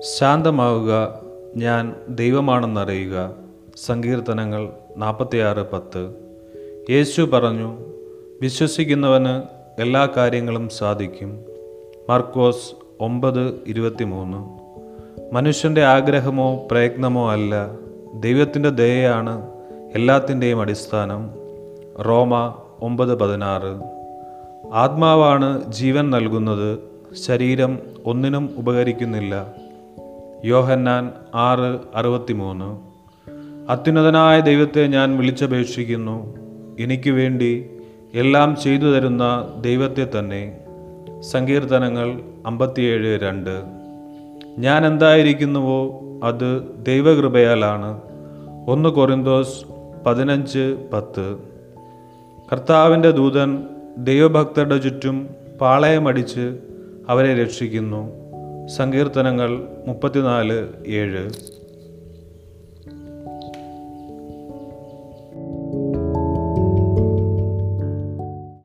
ശാന്തമാവുക ഞാൻ ദൈവമാണെന്നറിയുക. സങ്കീർത്തനങ്ങൾ നാൽപ്പത്തിയാറ് പത്ത്. യേശു പറഞ്ഞു വിശ്വസിക്കുന്നവന് എല്ലാ കാര്യങ്ങളും സാധിക്കും. മർക്കോസ് ഒമ്പത് ഇരുപത്തിമൂന്ന്. മനുഷ്യന്റെ ആഗ്രഹമോ പ്രയത്നമോ അല്ല ദൈവത്തിന്റെ ദയയാണ് എല്ലാത്തിന്റെയും അടിസ്ഥാനം. റോമ ഒമ്പത് പതിനാറ്. ആത്മാവാണ് ജീവൻ നൽകുന്നത് ശരീരം ഒന്നിനും ഉപകരിക്കുന്നില്ല. യോഹന്നാൻ ആറ് അറുപത്തിമൂന്ന്. അത്യുന്നതനായ ദൈവത്തെ ഞാൻ വിളിച്ചപേക്ഷിക്കുന്നു. എനിക്ക് വേണ്ടി എല്ലാം ചെയ്തു തരുന്ന ദൈവത്തെ തന്നെ. സങ്കീർത്തനങ്ങൾ അമ്പത്തിയേഴ് രണ്ട്. ഞാൻ എന്തായിരിക്കുന്നുവോ അത് ദൈവകൃപയാലാണ്. ഒന്ന് കൊറിന്തോസ് പതിനഞ്ച് പത്ത്. കർത്താവിന്റെ ദൂതൻ ദൈവഭക്തരുടെ ചുറ്റും പാളയമടിച്ച് അവരെ രക്ഷിക്കുന്നു. സങ്കീർത്തനങ്ങൾ മുപ്പത്തിനാല് ഏഴ്.